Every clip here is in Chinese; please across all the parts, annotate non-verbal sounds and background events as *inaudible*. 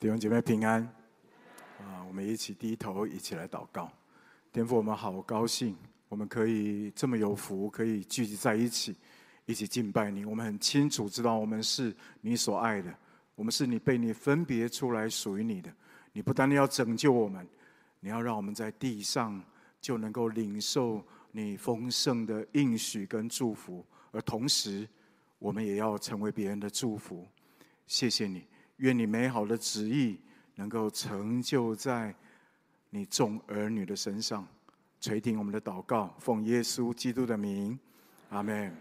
弟兄姐妹平安啊！我们一起低头，一起来祷告。天父，我们好高兴，我们可以这么有福，可以聚集在一起，一起敬拜你。我们很清楚知道，我们是你所爱的，我们是你被你分别出来属于你的。你不单要拯救我们，你要让我们在地上就能够领受你丰盛的应许跟祝福，而同时，我们也要成为别人的祝福。谢谢你。愿你美好的旨意能够成就在你众儿女的身上，垂听我们的祷告，奉耶稣基督的名，阿门。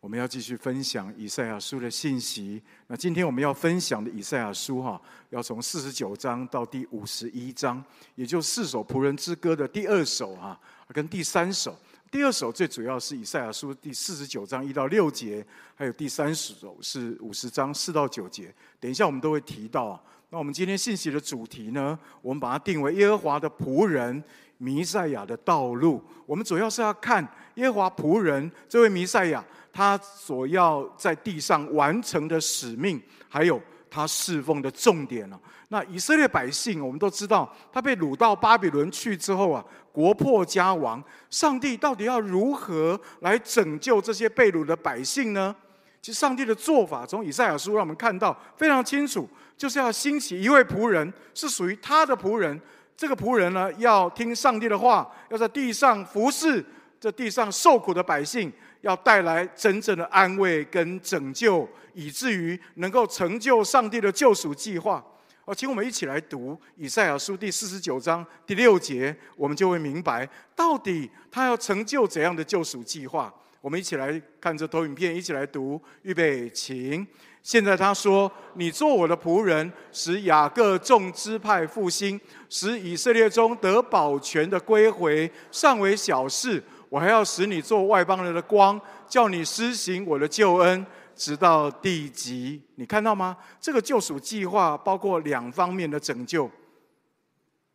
我们要继续分享以赛亚书的信息。那今天我们要分享的以赛亚书哈，要从四十九章到第五十一章，也就四首仆人之歌的第二首啊，跟第三首。第二首最主要是以赛亚书第四十九章一到六节，还有第三首是五十章四到九节。等一下我们都会提到。那我们今天信息的主题呢，我们把它定为耶和华的仆人弥赛亚的道路。我们主要是要看耶和华仆人这位弥赛亚，他所要在地上完成的使命，还有他侍奉的重点。那以色列百姓，我们都知道，他被掳到巴比伦去之后啊，国破家亡。上帝到底要如何来拯救这些被掳的百姓呢？其实，上帝的做法从以赛亚书让我们看到非常清楚，就是要兴起一位仆人，是属于他的仆人。这个仆人呢，要听上帝的话，要在地上服侍这地上受苦的百姓，要带来真正的安慰跟拯救，以至于能够成就上帝的救赎计划。好，请我们一起来读以赛亚书第四十九章第六节，我们就会明白到底他要成就怎样的救赎计划。我们一起来看这投影片，一起来读。预备，请。现在他说：“你做我的仆人，使雅各众支派复兴，使以色列中得保全的归回，尚为小事。我还要使你做外邦人的光，叫你施行我的救恩。”直到地极，你看到吗？这个救赎计划包括两方面的拯救。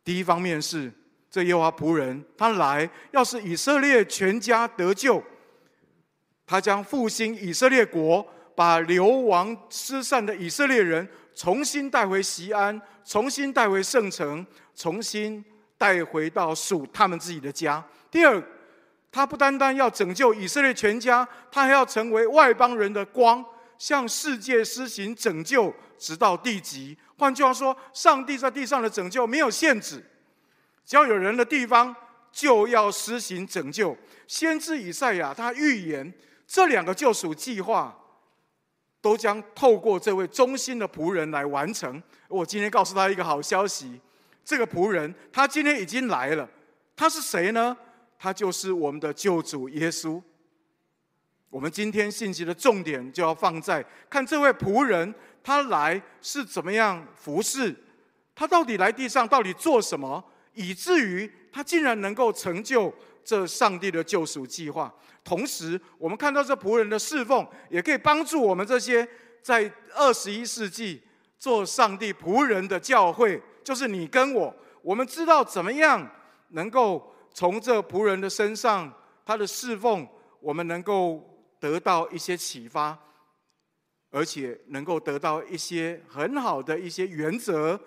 第一方面是这耶和华仆人，他来要是以色列全家得救，他将复兴以色列国，把流亡失散的以色列人重新带回西安，重新带回圣城，重新带回到属他们自己的家。第二。他不单单要拯救以色列全家，他还要成为外邦人的光，向世界施行拯救，直到地极。换句话说，上帝在地上的拯救没有限制，只要有人的地方，就要施行拯救。先知以赛亚他预言，这两个救赎计划都将透过这位忠心的仆人来完成。我今天告诉他一个好消息，这个仆人他今天已经来了，他是谁呢？他就是我们的救主耶稣。我们今天信息的重点就要放在看这位仆人，他来是怎么样服侍，他到底来地上到底做什么，以至于他竟然能够成就这上帝的救赎计划。同时，我们看到这仆人的侍奉，也可以帮助我们这些在二十一世纪做上帝仆人的教会，就是你跟我，我们知道怎么样能够。从这仆人的身上，他的侍奉，我们能够得到一些启发，而且能够得到一些很好的一些原则。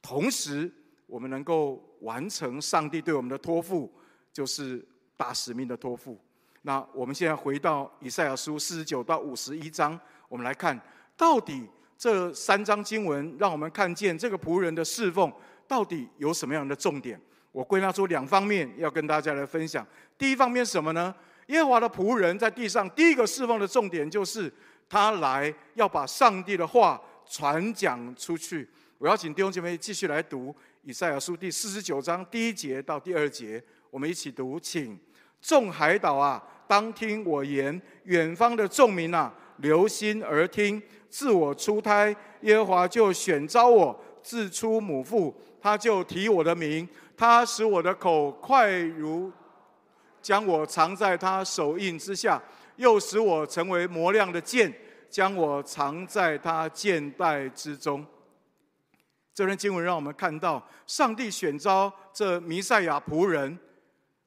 同时，我们能够完成上帝对我们的托付，就是大使命的托付。那我们现在回到以赛亚书四十九到五十一章，我们来看到底这三章经文，让我们看见这个仆人的侍奉到底有什么样的重点。我归纳出两方面要跟大家来分享。第一方面是什么呢？耶和华的仆人在地上第一个侍奉的重点就是他来要把上帝的话传讲出去。我要请弟兄姐妹继续来读以赛亚书第四十九章第一节到第二节，我们一起读，请众海岛啊，当听我言；远方的众民啊，留心而听。自我出胎，耶和华就选召我；自出母腹，他就提我的名。他使我的口快如将我藏在他手印之下，又使我成为磨亮的剑，将我藏在他剑带之中。这段经文让我们看到，上帝选召这弥赛亚仆人，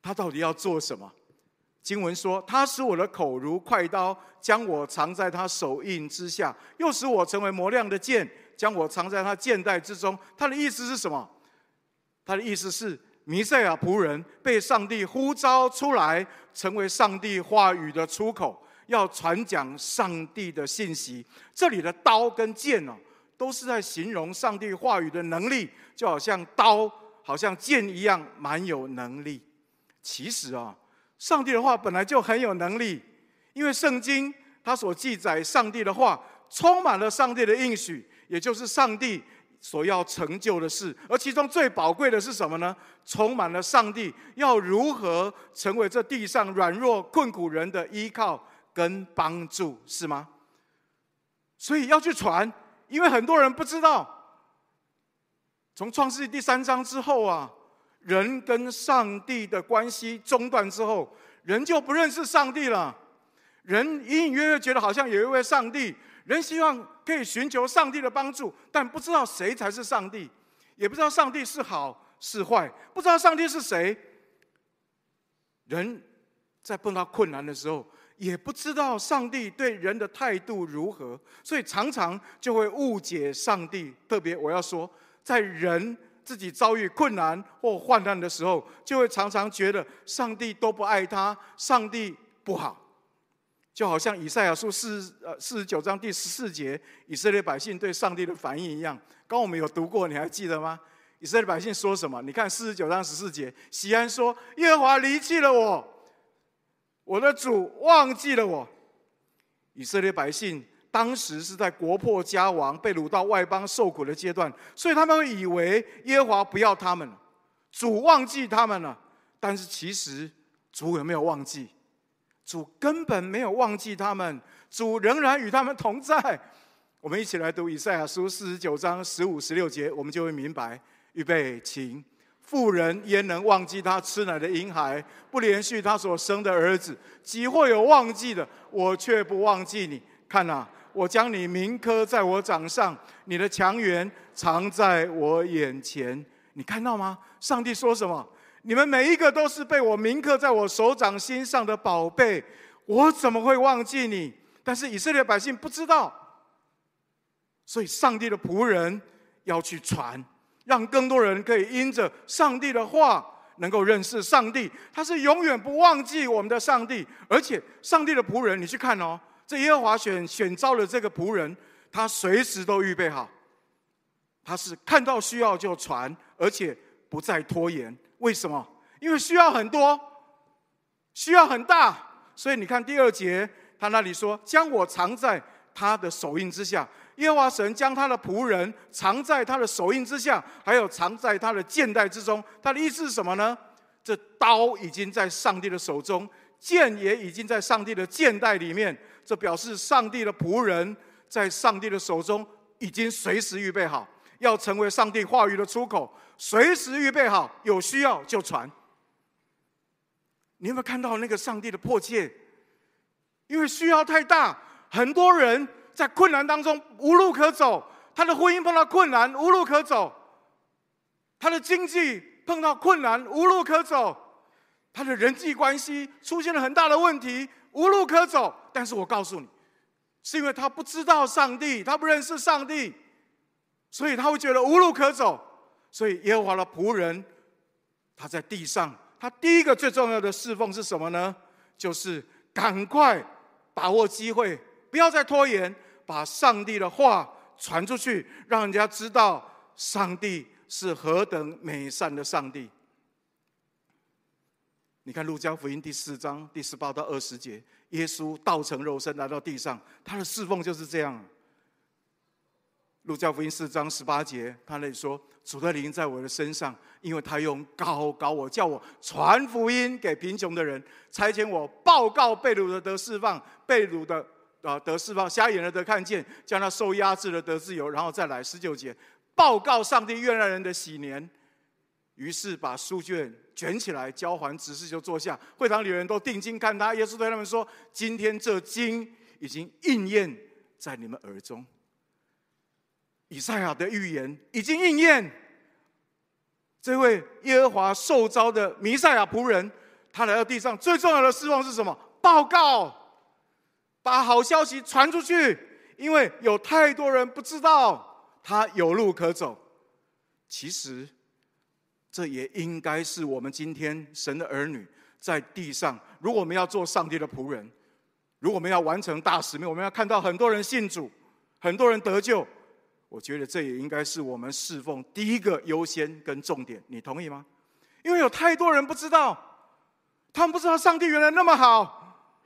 他到底要做什么？经文说：“他使我的口如快刀，将我藏在他手印之下，又使我成为磨亮的剑。”将我藏在他剑带之中。他的意思是什么？他的意思是，弥赛亚仆人被上帝呼召出来，成为上帝话语的出口，要传讲上帝的信息。这里的刀跟剑呢，都是在形容上帝话语的能力，就好像刀，好像剑一样，蛮有能力。其实啊，上帝的话本来就很有能力，因为圣经。它所记载上帝的话，充满了上帝的应许，也就是上帝所要成就的事。而其中最宝贵的是什么呢？充满了上帝要如何成为这地上软弱困苦人的依靠跟帮助，是吗？所以要去传，因为很多人不知道，从创世纪第三章之后啊，人跟上帝的关系中断之后，人就不认识上帝了。人隐隐约约觉得好像有一位上帝，人希望可以寻求上帝的帮助，但不知道谁才是上帝，也不知道上帝是好是坏，不知道上帝是谁。人在碰到困难的时候，也不知道上帝对人的态度如何，所以常常就会误解上帝。特别我要说，在人自己遭遇困难或患难的时候，就会常常觉得上帝都不爱他，上帝不好。就好像以赛亚书四呃四十九章第十四节，以色列百姓对上帝的反应一样。刚我们有读过，你还记得吗？以色列百姓说什么？你看四十九章十四节，锡安说：“耶和华离弃了我，我的主忘记了我。”以色列百姓当时是在国破家亡、被掳到外邦受苦的阶段，所以他们以为耶和华不要他们了，主忘记他们了。但是其实主有没有忘记？主根本没有忘记他们，主仍然与他们同在。我们一起来读以赛亚书四十九章十五、十六节，我们就会明白。预备，请。富人焉能忘记他吃奶的婴孩，不连续他所生的儿子？几会有忘记的？我却不忘记你。看呐，我将你铭刻在我掌上，你的强援藏在我眼前。你看到吗？上帝说什么？你们每一个都是被我铭刻在我手掌心上的宝贝，我怎么会忘记你？但是以色列百姓不知道，所以上帝的仆人要去传，让更多人可以因着上帝的话，能够认识上帝。他是永远不忘记我们的上帝，而且上帝的仆人，你去看哦，这耶和华选选召的这个仆人，他随时都预备好，他是看到需要就传，而且不再拖延。为什么？因为需要很多，需要很大，所以你看第二节，他那里说：“将我藏在他的手印之下。”耶和华神将他的仆人藏在他的手印之下，还有藏在他的剑袋之中。他的意思是什么呢？这刀已经在上帝的手中，剑也已经在上帝的剑袋里面。这表示上帝的仆人在上帝的手中已经随时预备好，要成为上帝话语的出口。随时预备好，有需要就传。你有没有看到那个上帝的迫切？因为需要太大，很多人在困难当中无路可走。他的婚姻碰到困难，无路可走；他的经济碰到困难，无路可走；他的人际关系出现了很大的问题，无路可走。但是我告诉你，是因为他不知道上帝，他不认识上帝，所以他会觉得无路可走。所以耶和华的仆人，他在地上，他第一个最重要的侍奉是什么呢？就是赶快把握机会，不要再拖延，把上帝的话传出去，让人家知道上帝是何等美善的上帝。你看路加福音第四章第十八到二十节，耶稣道成肉身来到地上，他的侍奉就是这样。路加福音四章十八节，他那里说：“主的灵在我的身上，因为他用膏膏我，叫我传福音给贫穷的人，差遣我报告被掳的得释放，被掳的啊得释放，瞎眼的得看见，将他受压制的得自由。然后再来十九节，报告上帝悦纳人的喜年。于是把书卷卷起来，交还执事，就坐下。会堂里人都定睛看他。耶稣对他们说：今天这经已经应验在你们耳中。”以赛亚的预言已经应验。这位耶和华受召的弥赛亚仆人，他来到地上最重要的事奉是什么？报告，把好消息传出去。因为有太多人不知道，他有路可走。其实，这也应该是我们今天神的儿女在地上，如果我们要做上帝的仆人，如果我们要完成大使命，我们要看到很多人信主，很多人得救。我觉得这也应该是我们侍奉第一个优先跟重点，你同意吗？因为有太多人不知道，他们不知道上帝原来那么好，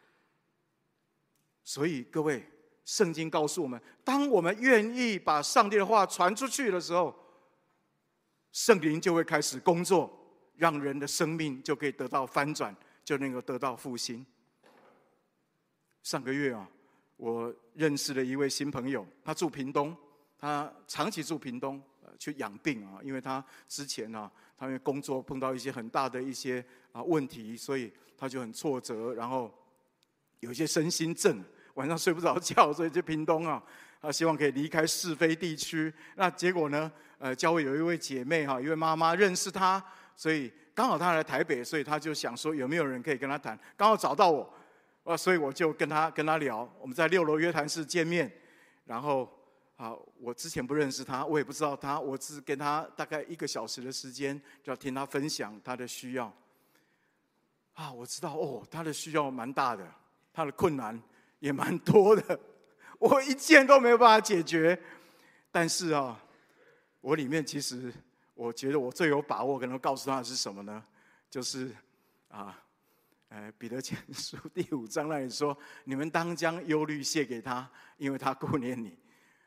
所以各位，圣经告诉我们，当我们愿意把上帝的话传出去的时候，圣灵就会开始工作，让人的生命就可以得到翻转，就能够得到复兴。上个月啊，我认识了一位新朋友，他住屏东。他长期住屏东，去养病啊，因为他之前呢，他因为工作碰到一些很大的一些啊问题，所以他就很挫折，然后有一些身心症，晚上睡不着觉，*laughs* 所以去屏东啊，他希望可以离开是非地区。那结果呢，呃，教会有一位姐妹哈，一位妈妈认识他，所以刚好他来台北，所以他就想说有没有人可以跟他谈，刚好找到我，啊，所以我就跟他跟他聊，我们在六楼约谈室见面，然后。啊，我之前不认识他，我也不知道他，我只跟他大概一个小时的时间，就要听他分享他的需要。啊，我知道哦，他的需要蛮大的，他的困难也蛮多的，我一件都没有办法解决。但是啊，我里面其实我觉得我最有把握，可能告诉他的是什么呢？就是啊，呃，彼得前书 *laughs* 第五章那里说：“你们当将忧虑卸给他，因为他顾念你。”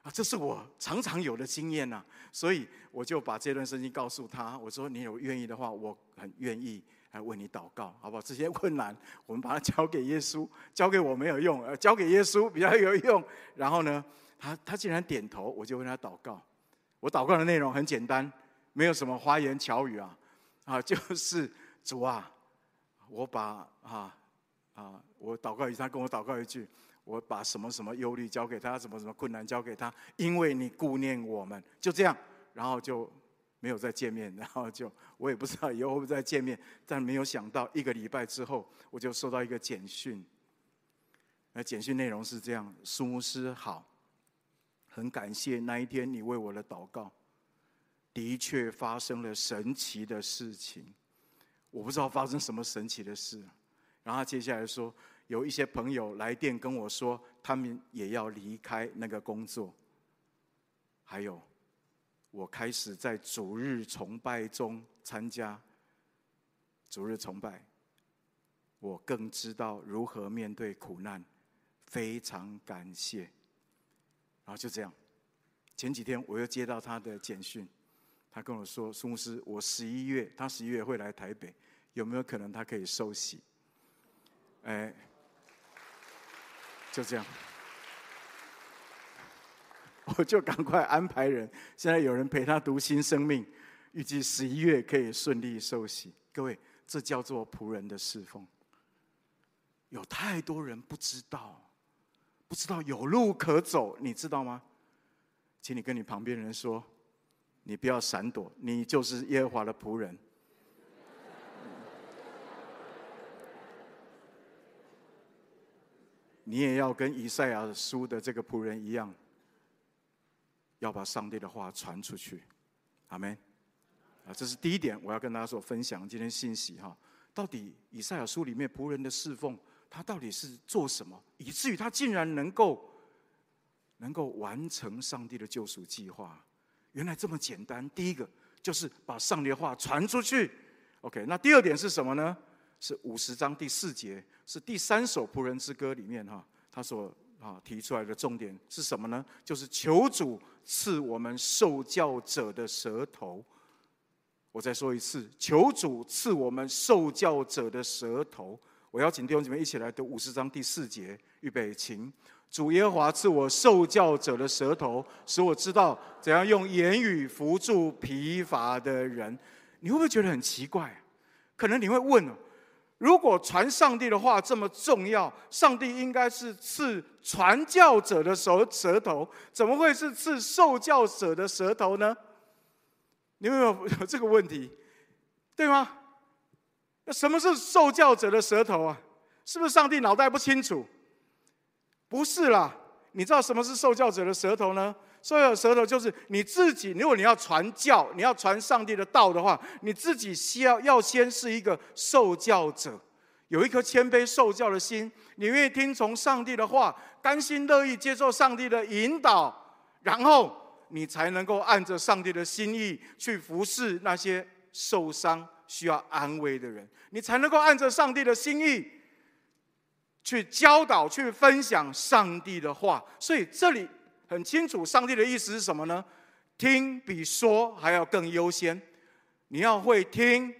啊，这是我常常有的经验呐，所以我就把这段圣经告诉他。我说：“你有愿意的话，我很愿意来为你祷告，好不好？这些困难，我们把它交给耶稣，*laughs* 交给我没有用，呃，交给耶稣比较有用。然后呢，他他竟然点头，我就为他祷告。我祷告的内容很简单，没有什么花言巧语啊，啊，*laughs* 就是主啊，我把啊啊，我祷告一，下跟我祷告一句。”我把什么什么忧虑交给他，什么什么困难交给他，因为你顾念我们，就这样，然后就没有再见面，然后就我也不知道以后会不会再见面，但没有想到一个礼拜之后，我就收到一个简讯，那简讯内容是这样：苏牧师好，很感谢那一天你为我的祷告，的确发生了神奇的事情，我不知道发生什么神奇的事，然后接下来说。有一些朋友来电跟我说，他们也要离开那个工作。还有，我开始在主日崇拜中参加主日崇拜，我更知道如何面对苦难，非常感谢。然后就这样，前几天我又接到他的简讯，他跟我说：“苏牧师，我十一月，他十一月会来台北，有没有可能他可以受洗？”哎。就这样，*laughs* 我就赶快安排人。现在有人陪他读新生命，预计十一月可以顺利受洗。各位，这叫做仆人的侍奉。有太多人不知道，不知道有路可走，你知道吗？请你跟你旁边人说，你不要闪躲，你就是耶和华的仆人。你也要跟以赛亚书的这个仆人一样，要把上帝的话传出去，阿门。啊，这是第一点，我要跟大家所分享今天信息哈。到底以赛亚书里面仆人的侍奉，他到底是做什么，以至于他竟然能够能够完成上帝的救赎计划？原来这么简单。第一个就是把上帝的话传出去。OK，那第二点是什么呢？是五十章第四节，是第三首仆人之歌里面哈，他所啊提出来的重点是什么呢？就是求主赐我们受教者的舌头。我再说一次，求主赐我们受教者的舌头。我邀请弟兄姐妹一起来读五十章第四节，预备，请主耶华赐我受教者的舌头，使我知道怎样用言语扶助疲乏的人。你会不会觉得很奇怪？可能你会问哦。如果传上帝的话这么重要，上帝应该是赐传教者的舌舌头，怎么会是赐受教者的舌头呢？你有没有有这个问题？对吗？那什么是受教者的舌头啊？是不是上帝脑袋不清楚？不是啦，你知道什么是受教者的舌头呢？受教者舌头就是你自己。如果你要传教，你要传上帝的道的话，你自己需要要先是一个受教者，有一颗谦卑受教的心，你愿意听从上帝的话，甘心乐意接受上帝的引导，然后你才能够按着上帝的心意去服侍那些受伤需要安慰的人，你才能够按着上帝的心意。去教导、去分享上帝的话，所以这里很清楚，上帝的意思是什么呢？听比说还要更优先。你要会听，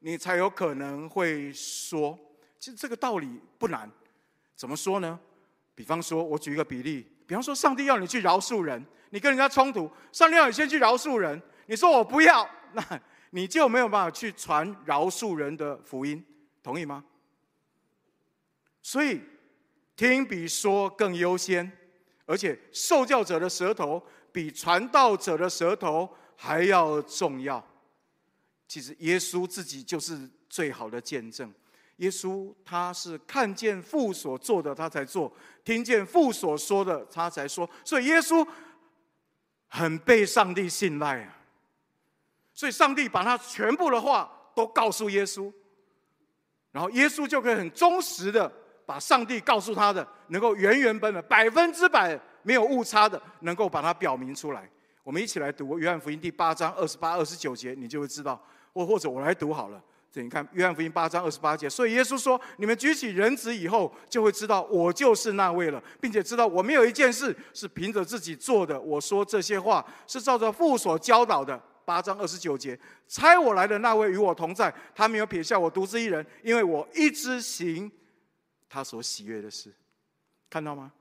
你才有可能会说。其实这个道理不难，怎么说呢？比方说，我举一个比例，比方说，上帝要你去饶恕人，你跟人家冲突，上帝要你先去饶恕人，你说我不要，*laughs* 那你就没有办法去传饶恕人的福音，同意吗？所以，听比说更优先，而且受教者的舌头比传道者的舌头还要重要。其实，耶稣自己就是最好的见证。耶稣他是看见父所做的，他才做；听见父所说的，他才说。所以，耶稣很被上帝信赖啊。所以，上帝把他全部的话都告诉耶稣，然后耶稣就可以很忠实的。把上帝告诉他的，能够原原本本、百分之百没有误差的，能够把它表明出来。我们一起来读约翰福音第八章二十八、二十九节，你就会知道。或或者我来读好了。这你看约翰福音八章二十八节，所以耶稣说：“你们举起人子以后，就会知道我就是那位了，并且知道我没有一件事是凭着自己做的。我说这些话是照着父所教导的。”八章二十九节，差我来的那位与我同在，他没有撇下我独自一人，因为我一直行。他所喜悦的事，看到吗？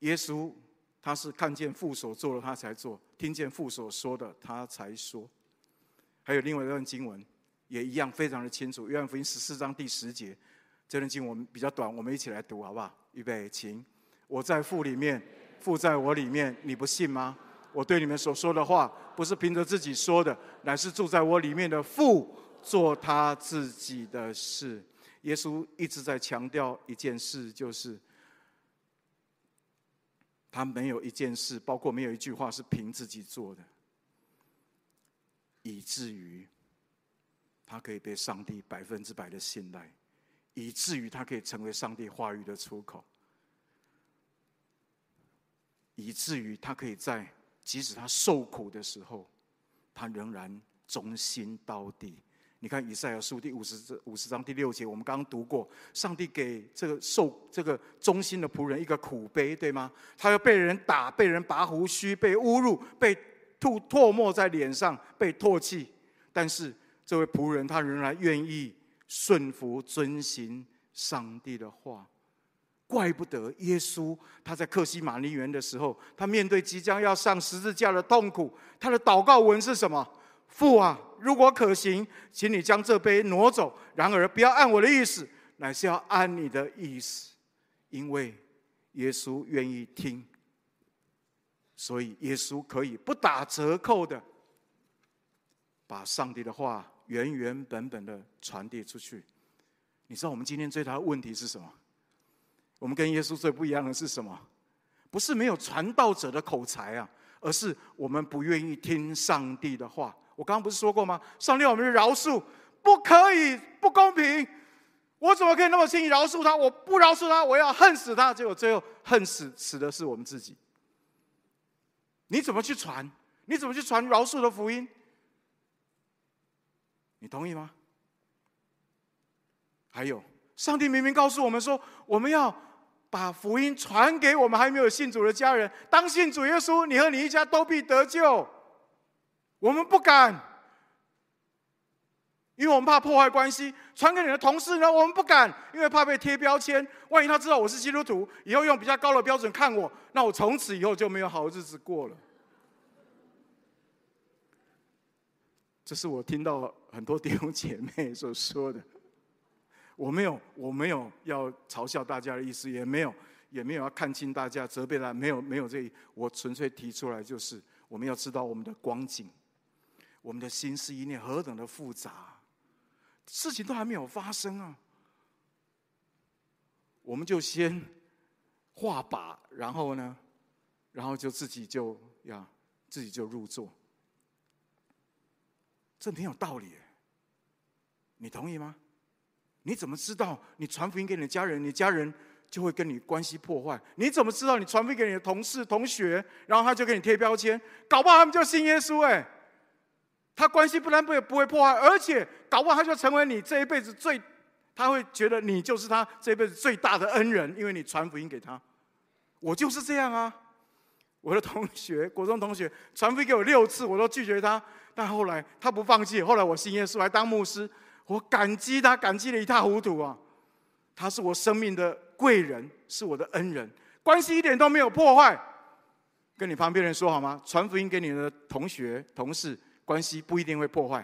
耶稣他是看见父所做的，他才做；听见父所说的，他才说。还有另外一段经文，也一样非常的清楚。约翰福音十四章第十节，这段经文比较短，我们一起来读好不好？预备，请。我在父里面，父在我里面，你不信吗？我对你们所说的话，不是凭着自己说的，乃是住在我里面的父。做他自己的事，耶稣一直在强调一件事，就是他没有一件事，包括没有一句话是凭自己做的，以至于他可以被上帝百分之百的信赖，以至于他可以成为上帝话语的出口，以至于他可以在即使他受苦的时候，他仍然忠心到底。你看以赛亚书第五十五十章第六节，我们刚刚读过，上帝给这个受这个忠心的仆人一个苦杯，对吗？他要被人打，被人拔胡须，被侮辱，被吐唾沫在脸上，被唾弃。但是这位仆人他仍然愿意顺服遵行上帝的话。怪不得耶稣他在客西马尼园的时候，他面对即将要上十字架的痛苦，他的祷告文是什么？父啊，如果可行，请你将这杯挪走。然而，不要按我的意思，乃是要按你的意思。因为耶稣愿意听，所以耶稣可以不打折扣的把上帝的话原原本本的传递出去。你知道我们今天最大的问题是什么？我们跟耶稣最不一样的是什么？不是没有传道者的口才啊，而是我们不愿意听上帝的话。我刚刚不是说过吗？上帝，我们的饶恕不可以不公平，我怎么可以那么轻易饶恕他？我不饶恕他，我要恨死他。结果最后恨死死的是我们自己。你怎么去传？你怎么去传饶恕的福音？你同意吗？还有，上帝明明告诉我们说，我们要把福音传给我们还没有信主的家人。当信主耶稣，你和你一家都必得救。我们不敢，因为我们怕破坏关系。传给你的同事呢，我们不敢，因为怕被贴标签。万一他知道我是基督徒，以后用比较高的标准看我，那我从此以后就没有好日子过了。这是我听到很多弟兄姐妹所说的。我没有，我没有要嘲笑大家的意思，也没有，也没有要看轻大家、责备他，没有，没有这。我纯粹提出来，就是我们要知道我们的光景。我们的心思意念何等的复杂，事情都还没有发生啊，我们就先画靶，然后呢，然后就自己就呀，自己就入座。这挺有道理，你同意吗？你怎么知道你传福音给你的家人，你家人就会跟你关系破坏？你怎么知道你传福音给你的同事、同学，然后他就给你贴标签，搞不好他们就信耶稣哎？他关系不但不会不会破坏，而且搞不好他就成为你这一辈子最，他会觉得你就是他这一辈子最大的恩人，因为你传福音给他。我就是这样啊，我的同学，国中同学传福音给我六次，我都拒绝他。但后来他不放弃，后来我信耶稣，还当牧师，我感激他，感激的一塌糊涂啊！他是我生命的贵人，是我的恩人，关系一点都没有破坏。跟你旁边人说好吗？传福音给你的同学、同事，关系不一定会破坏。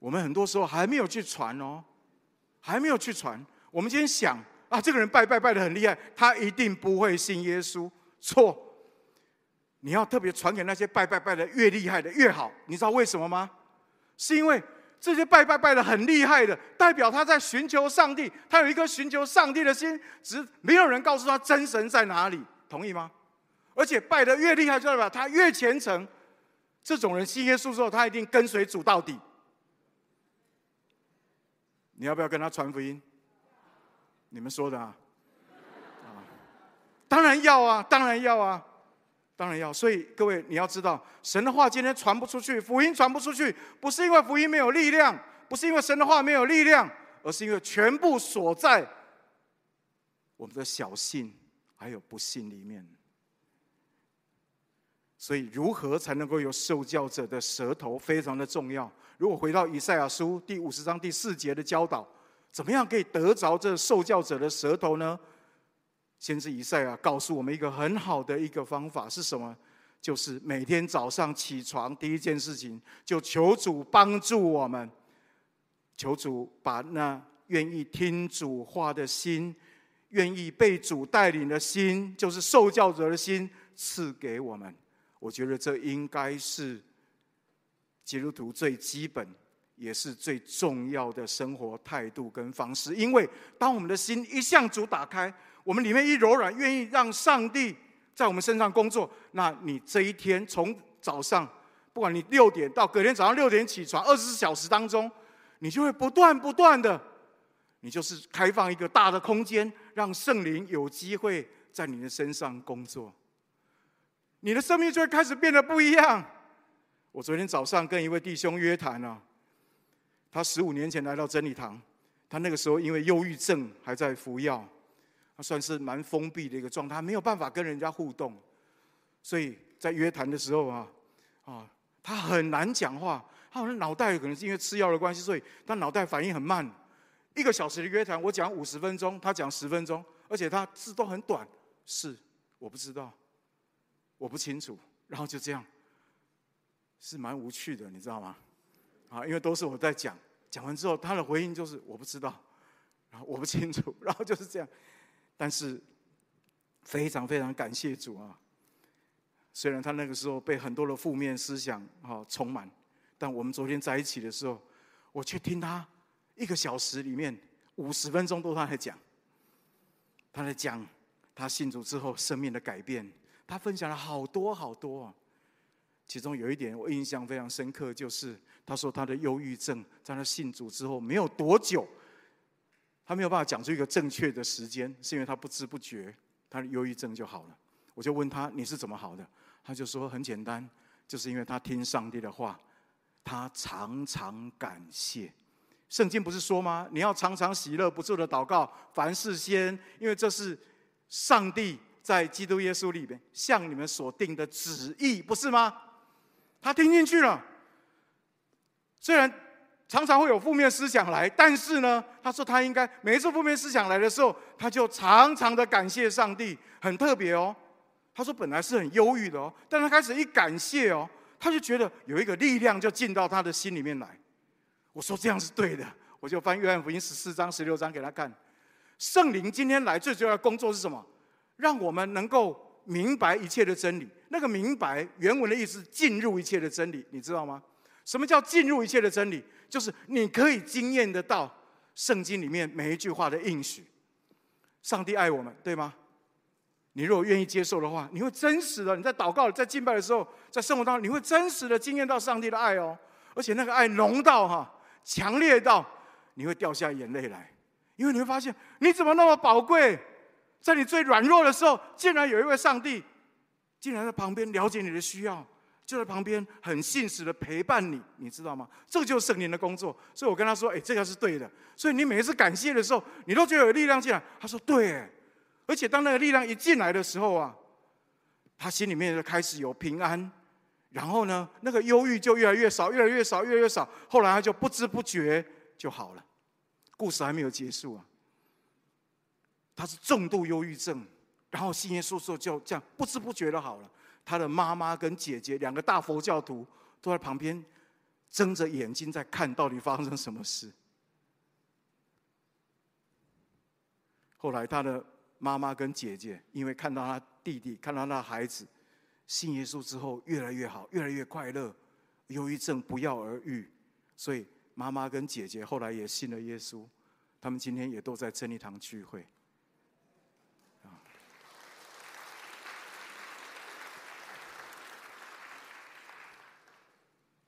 我们很多时候还没有去传哦，还没有去传。我们今天想。啊，这个人拜拜拜得很厉害，他一定不会信耶稣。错，你要特别传给那些拜拜拜得越厉害的越好。你知道为什么吗？是因为这些拜拜拜得很厉害的，代表他在寻求上帝，他有一颗寻求上帝的心，只是没有人告诉他真神在哪里。同意吗？而且拜得越厉害，就代表他越虔诚。这种人信耶稣之后，他一定跟随主到底。你要不要跟他传福音？你们说的啊，啊，当然要啊，当然要啊，当然要。所以各位，你要知道，神的话今天传不出去，福音传不出去，不是因为福音没有力量，不是因为神的话没有力量，而是因为全部锁在我们的小信还有不信里面。所以，如何才能够有受教者的舌头，非常的重要。如果回到以赛亚书第五十章第四节的教导。怎么样可以得着这受教者的舌头呢？先知以赛亚告诉我们一个很好的一个方法是什么？就是每天早上起床第一件事情，就求主帮助我们，求主把那愿意听主话的心，愿意被主带领的心，就是受教者的心赐给我们。我觉得这应该是基督徒最基本。也是最重要的生活态度跟方式，因为当我们的心一向主打开，我们里面一柔软，愿意让上帝在我们身上工作，那你这一天从早上，不管你六点到隔天早上六点起床，二十四小时当中，你就会不断不断的，你就是开放一个大的空间，让圣灵有机会在你的身上工作，你的生命就会开始变得不一样。我昨天早上跟一位弟兄约谈了。他十五年前来到真理堂，他那个时候因为忧郁症还在服药，他算是蛮封闭的一个状态，没有办法跟人家互动，所以在约谈的时候啊，啊，他很难讲话，他好像脑袋可能是因为吃药的关系，所以他脑袋反应很慢。一个小时的约谈，我讲五十分钟，他讲十分钟，而且他字都很短，是我不知道，我不清楚，然后就这样，是蛮无趣的，你知道吗？啊，因为都是我在讲。讲完之后，他的回应就是我不知道，然后我不清楚，然后就是这样。但是非常非常感谢主啊！虽然他那个时候被很多的负面思想啊充满，但我们昨天在一起的时候，我却听他一个小时里面五十分钟都他在讲，他在讲他信主之后生命的改变，他分享了好多好多啊。其中有一点我印象非常深刻，就是他说他的忧郁症在他信主之后没有多久，他没有办法讲出一个正确的时间，是因为他不知不觉他的忧郁症就好了。我就问他，你是怎么好的？他就说很简单，就是因为他听上帝的话，他常常感谢。圣经不是说吗？你要常常喜乐，不住的祷告，凡事先，因为这是上帝在基督耶稣里面向你们所定的旨意，不是吗？他听进去了，虽然常常会有负面思想来，但是呢，他说他应该每一次负面思想来的时候，他就常常的感谢上帝，很特别哦。他说本来是很忧郁的哦，但他开始一感谢哦，他就觉得有一个力量就进到他的心里面来。我说这样是对的，我就翻约翰福音十四章、十六章给他看。圣灵今天来最重要的工作是什么？让我们能够明白一切的真理。那个明白原文的意思，进入一切的真理，你知道吗？什么叫进入一切的真理？就是你可以经验得到圣经里面每一句话的应许。上帝爱我们，对吗？你如果愿意接受的话，你会真实的，你在祷告、在敬拜的时候，在生活当中，你会真实的经验到上帝的爱哦，而且那个爱浓到哈，强烈到你会掉下眼泪来，因为你会发现你怎么那么宝贵，在你最软弱的时候，竟然有一位上帝，竟然在旁边了解你的需要，就在旁边很信实的陪伴你，你知道吗？这就是圣灵的工作。所以我跟他说：“哎，这个是对的。”所以你每一次感谢的时候，你都觉得有力量进来。他说：“对。”而且当那个力量一进来的时候啊，他心里面就开始有平安，然后呢，那个忧郁就越来越少，越来越少，越来越少。后来他就不知不觉就好了。故事还没有结束啊，他是重度忧郁症，然后信耶稣时候就这样不知不觉的好了。他的妈妈跟姐姐两个大佛教徒都在旁边睁着眼睛在看到底发生什么事。后来他的。妈妈跟姐姐，因为看到他弟弟，看到那孩子信耶稣之后越来越好，越来越快乐，忧郁症不药而愈，所以妈妈跟姐姐后来也信了耶稣，他们今天也都在真理堂聚会。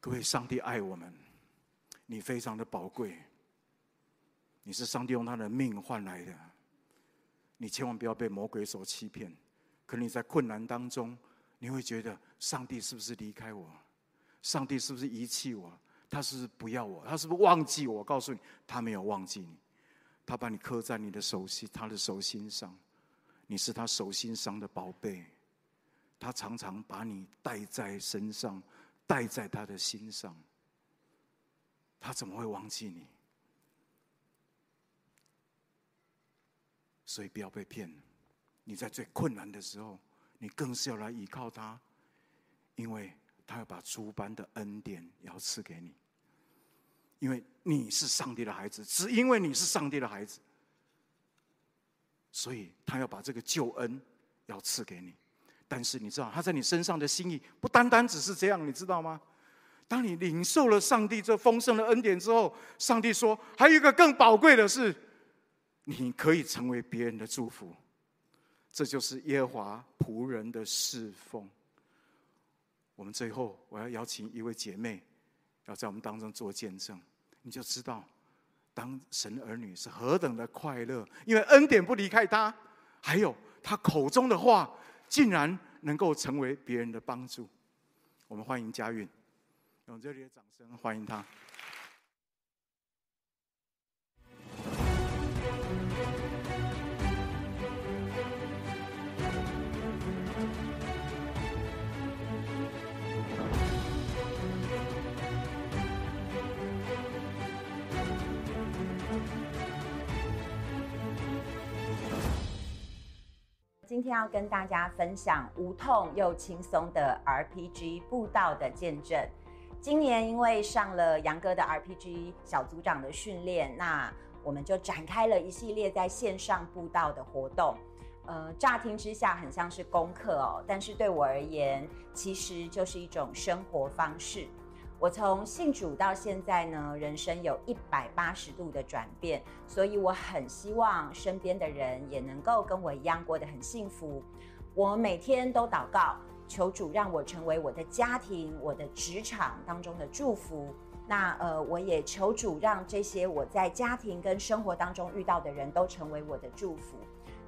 各位，上帝爱我们，你非常的宝贵，你是上帝用他的命换来的。你千万不要被魔鬼所欺骗，可能你在困难当中，你会觉得上帝是不是离开我？上帝是不是遗弃我？他是不是不要我？他是不是忘记我？我告诉你，他没有忘记你，他把你刻在你的手心，他的手心上，你是他手心上的宝贝，他常常把你带在身上，带在他的心上，他怎么会忘记你？所以不要被骗，你在最困难的时候，你更是要来依靠他，因为他要把诸般的恩典要赐给你。因为你是上帝的孩子，只因为你是上帝的孩子，所以他要把这个救恩要赐给你。但是你知道他在你身上的心意不单单只是这样，你知道吗？当你领受了上帝这丰盛的恩典之后，上帝说还有一个更宝贵的是。你可以成为别人的祝福，这就是耶和华仆人的侍奉。我们最后，我要邀请一位姐妹，要在我们当中做见证，你就知道，当神儿女是何等的快乐，因为恩典不离开他，还有他口中的话，竟然能够成为别人的帮助。我们欢迎佳韵，用热烈的掌声欢迎他。今天要跟大家分享无痛又轻松的 RPG 布道的见证。今年因为上了杨哥的 RPG 小组长的训练，那我们就展开了一系列在线上布道的活动。呃，乍听之下很像是功课哦，但是对我而言，其实就是一种生活方式。我从信主到现在呢，人生有一百八十度的转变，所以我很希望身边的人也能够跟我一样过得很幸福。我每天都祷告，求主让我成为我的家庭、我的职场当中的祝福。那呃，我也求主让这些我在家庭跟生活当中遇到的人都成为我的祝福。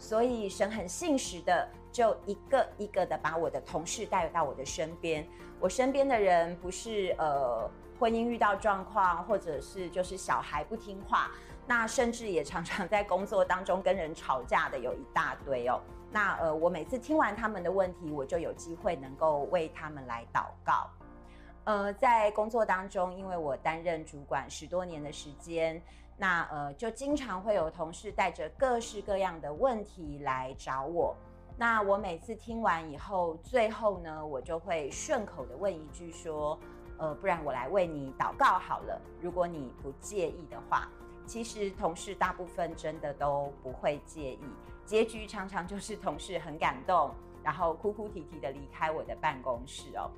所以神很信实的，就一个一个的把我的同事带到我的身边。我身边的人不是呃婚姻遇到状况，或者是就是小孩不听话，那甚至也常常在工作当中跟人吵架的有一大堆哦。那呃，我每次听完他们的问题，我就有机会能够为他们来祷告。呃，在工作当中，因为我担任主管十多年的时间。那呃，就经常会有同事带着各式各样的问题来找我。那我每次听完以后，最后呢，我就会顺口的问一句说：“呃，不然我来为你祷告好了，如果你不介意的话。”其实同事大部分真的都不会介意，结局常常就是同事很感动，然后哭哭啼啼的离开我的办公室哦。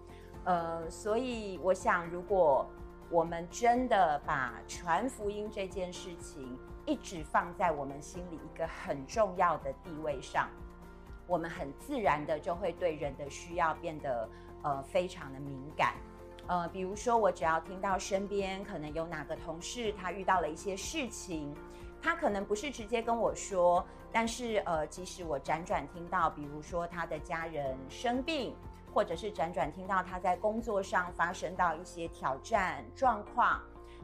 呃，所以我想，如果我们真的把传福音这件事情一直放在我们心里一个很重要的地位上，我们很自然的就会对人的需要变得呃非常的敏感。呃，比如说我只要听到身边可能有哪个同事他遇到了一些事情，他可能不是直接跟我说，但是呃，即使我辗转听到，比如说他的家人生病。或者是辗转听到他在工作上发生到一些挑战状况，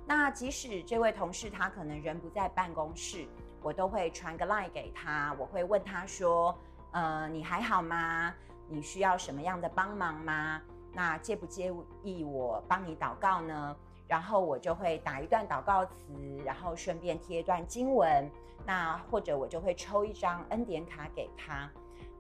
那即使这位同事他可能人不在办公室，我都会传个 line 给他，我会问他说：“呃，你还好吗？你需要什么样的帮忙吗？那介不介意我帮你祷告呢？”然后我就会打一段祷告词，然后顺便贴一段经文，那或者我就会抽一张恩典卡给他。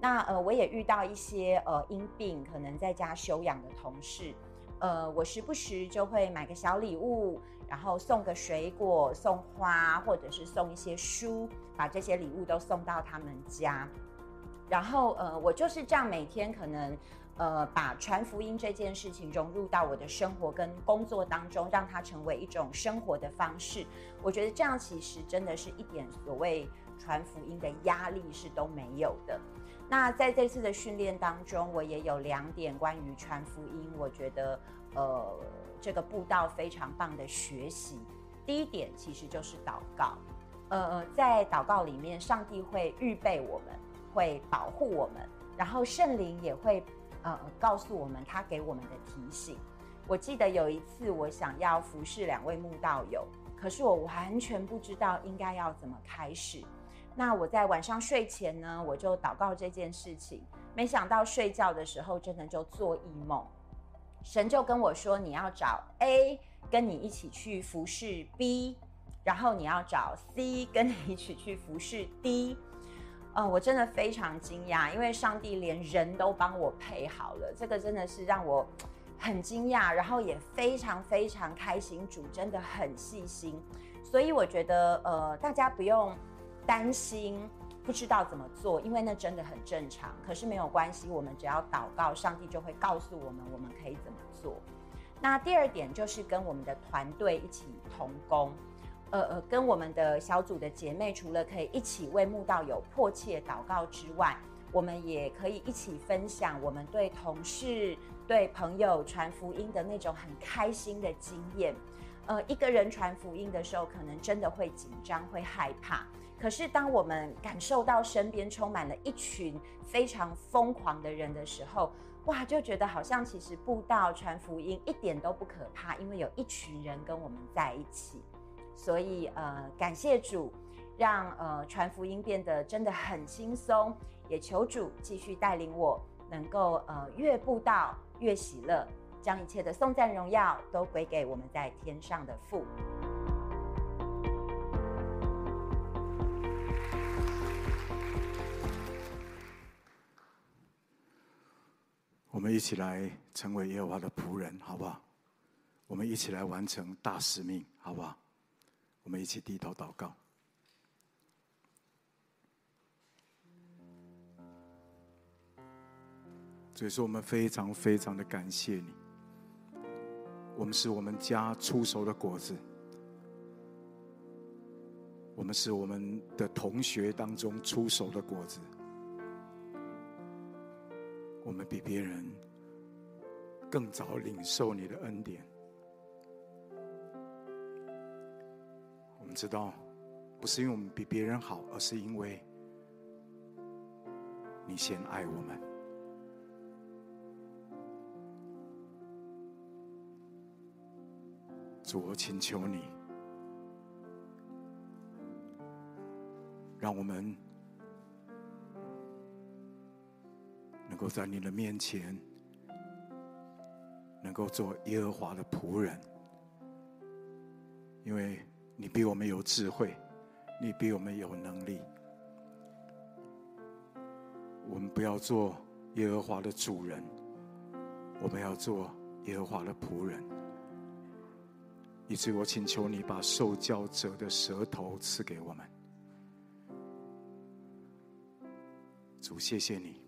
那呃，我也遇到一些呃因病可能在家休养的同事，呃，我时不时就会买个小礼物，然后送个水果、送花，或者是送一些书，把这些礼物都送到他们家。然后呃，我就是这样每天可能呃把传福音这件事情融入到我的生活跟工作当中，让它成为一种生活的方式。我觉得这样其实真的是一点所谓传福音的压力是都没有的。那在这次的训练当中，我也有两点关于传福音，我觉得呃这个布道非常棒的学习。第一点其实就是祷告，呃，在祷告里面，上帝会预备我们，会保护我们，然后圣灵也会呃告诉我们他给我们的提醒。我记得有一次我想要服侍两位慕道友，可是我完全不知道应该要怎么开始。那我在晚上睡前呢，我就祷告这件事情。没想到睡觉的时候，真的就做异梦，神就跟我说：“你要找 A 跟你一起去服侍 B，然后你要找 C 跟你一起去服侍 D。”呃，我真的非常惊讶，因为上帝连人都帮我配好了，这个真的是让我很惊讶，然后也非常非常开心。主真的很细心，所以我觉得呃，大家不用。担心不知道怎么做，因为那真的很正常。可是没有关系，我们只要祷告，上帝就会告诉我们我们可以怎么做。那第二点就是跟我们的团队一起同工，呃呃，跟我们的小组的姐妹，除了可以一起为慕道友迫切祷告之外，我们也可以一起分享我们对同事、对朋友传福音的那种很开心的经验。呃，一个人传福音的时候，可能真的会紧张、会害怕。可是，当我们感受到身边充满了一群非常疯狂的人的时候，哇，就觉得好像其实布道传福音一点都不可怕，因为有一群人跟我们在一起。所以，呃，感谢主，让呃传福音变得真的很轻松。也求主继续带领我，能够呃越布道越喜乐，将一切的颂赞荣耀都归给我们在天上的父。我们一起来成为耶和华的仆人，好不好？我们一起来完成大使命，好不好？我们一起低头祷告。所以说，我们非常非常的感谢你。我们是我们家出熟的果子，我们是我们的同学当中出熟的果子。我们比别人更早领受你的恩典。我们知道，不是因为我们比别人好，而是因为你先爱我们。主，我请求你，让我们。能够在你的面前，能够做耶和华的仆人，因为你比我们有智慧，你比我们有能力。我们不要做耶和华的主人，我们要做耶和华的仆人。以至于我请求你把受教者的舌头赐给我们。主，谢谢你。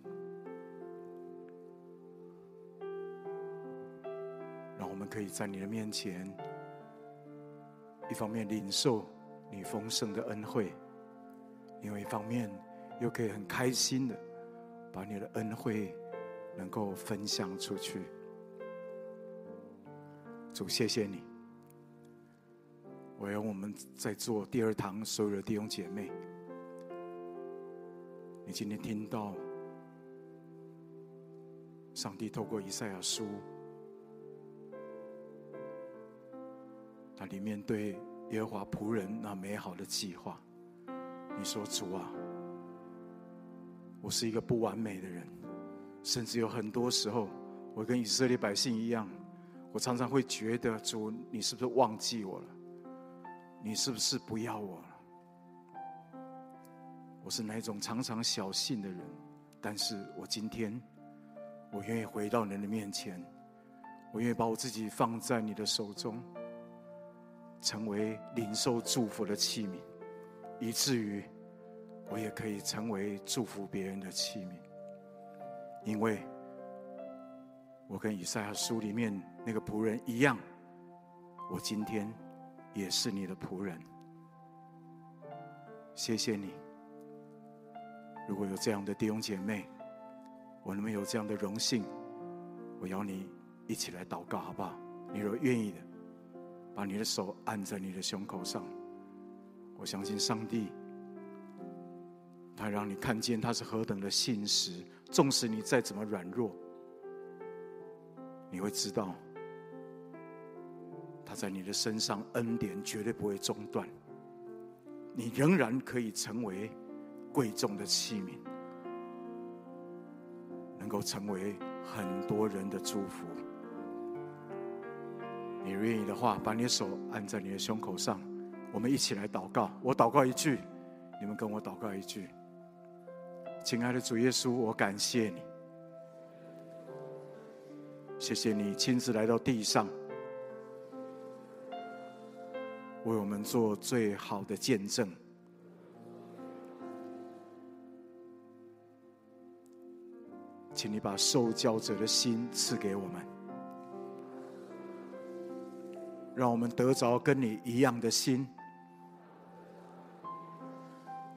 可以在你的面前一方面领受你丰盛的恩惠，另外一方面又可以很开心的把你的恩惠能够分享出去。主，谢谢你！我要我们在座第二堂所有的弟兄姐妹，你今天听到上帝透过以赛亚书。他里面对耶和华仆人那美好的计划，你说主啊，我是一个不完美的人，甚至有很多时候，我跟以色列百姓一样，我常常会觉得主，你是不是忘记我了？你是不是不要我了？我是那种常常小信的人，但是我今天，我愿意回到你的面前，我愿意把我自己放在你的手中。成为领受祝福的器皿，以至于我也可以成为祝福别人的器皿。因为我跟以赛亚书里面那个仆人一样，我今天也是你的仆人。谢谢你。如果有这样的弟兄姐妹，我能有这样的荣幸？我邀你一起来祷告，好不好？你若愿意的。把你的手按在你的胸口上，我相信上帝，他让你看见他是何等的信实。纵使你再怎么软弱，你会知道，他在你的身上恩典绝对不会中断，你仍然可以成为贵重的器皿，能够成为很多人的祝福。你愿意的话，把你的手按在你的胸口上，我们一起来祷告。我祷告一句，你们跟我祷告一句。亲爱的主耶稣，我感谢你，谢谢你亲自来到地上，为我们做最好的见证。请你把受教者的心赐给我们。让我们得着跟你一样的心。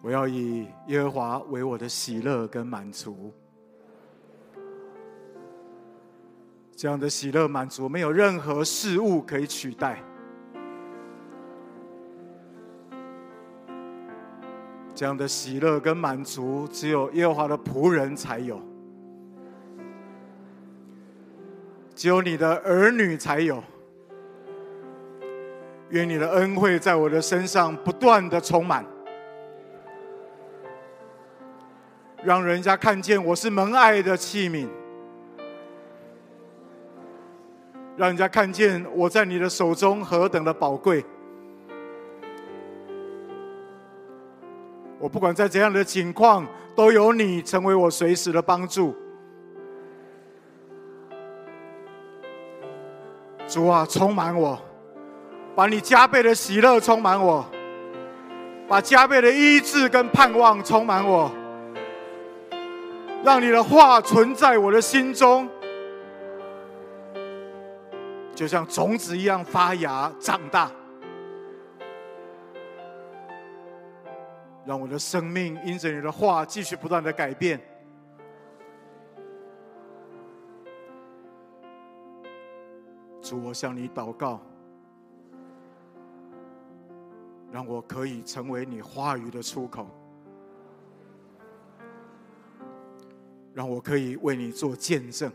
我要以耶和华为我的喜乐跟满足。这样的喜乐满足，没有任何事物可以取代。这样的喜乐跟满足，只有耶和华的仆人才有，只有你的儿女才有。愿你的恩惠在我的身上不断的充满，让人家看见我是蒙爱的器皿，让人家看见我在你的手中何等的宝贵。我不管在怎样的情况，都有你成为我随时的帮助。主啊，充满我。把你加倍的喜乐充满我，把加倍的医治跟盼望充满我，让你的话存在我的心中，就像种子一样发芽长大，让我的生命因着你的话继续不断的改变。主，我向你祷告。让我可以成为你话语的出口，让我可以为你做见证，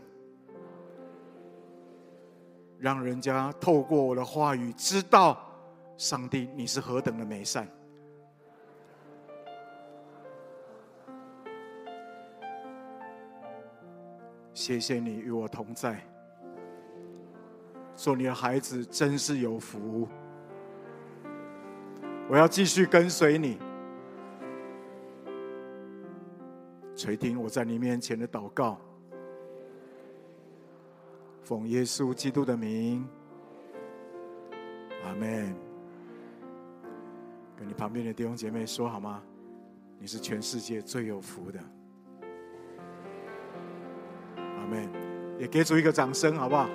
让人家透过我的话语知道，上帝你是何等的美善。谢谢你与我同在，做你的孩子真是有福。我要继续跟随你，垂听我在你面前的祷告，奉耶稣基督的名，阿门。跟你旁边的弟兄姐妹说好吗？你是全世界最有福的，阿门。也给主一个掌声，好不好？